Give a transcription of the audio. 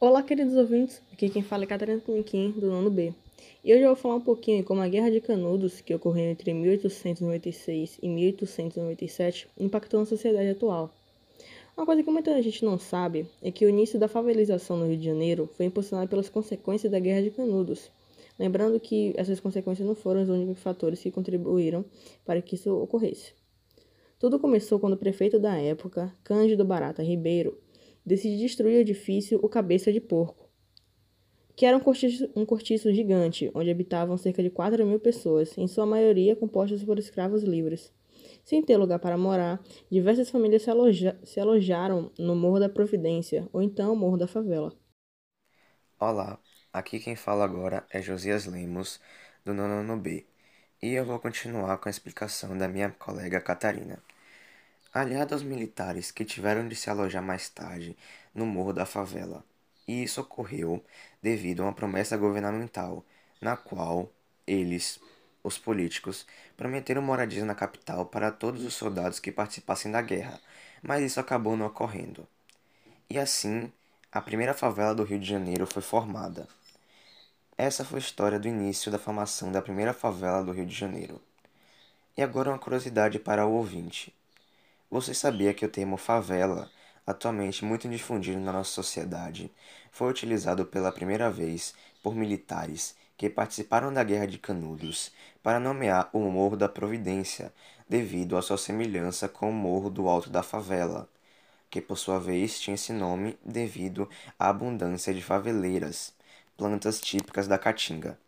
Olá, queridos ouvintes. Aqui quem fala é Catarina Tuniquim, do nono B. E hoje eu vou falar um pouquinho como a Guerra de Canudos, que ocorreu entre 1896 e 1897, impactou na sociedade atual. Uma coisa que muita gente não sabe é que o início da favelização no Rio de Janeiro foi impulsionado pelas consequências da Guerra de Canudos. Lembrando que essas consequências não foram os únicos fatores que contribuíram para que isso ocorresse. Tudo começou quando o prefeito da época, Cândido Barata Ribeiro, decidiu destruir o edifício O Cabeça de Porco, que era um cortiço, um cortiço gigante, onde habitavam cerca de 4 mil pessoas, em sua maioria compostas por escravos livres. Sem ter lugar para morar, diversas famílias se, aloja se alojaram no Morro da Providência, ou então Morro da Favela. Olá, aqui quem fala agora é Josias Lemos, do nono B, e eu vou continuar com a explicação da minha colega Catarina. Aliado aos militares que tiveram de se alojar mais tarde no Morro da Favela, e isso ocorreu devido a uma promessa governamental, na qual eles, os políticos, prometeram moradias na capital para todos os soldados que participassem da guerra, mas isso acabou não ocorrendo. E assim, a primeira favela do Rio de Janeiro foi formada. Essa foi a história do início da formação da primeira favela do Rio de Janeiro. E agora uma curiosidade para o ouvinte. Você sabia que o termo favela, atualmente muito difundido na nossa sociedade, foi utilizado pela primeira vez por militares que participaram da Guerra de Canudos para nomear o Morro da Providência, devido à sua semelhança com o Morro do Alto da Favela, que por sua vez tinha esse nome devido à abundância de faveleiras, plantas típicas da Caatinga.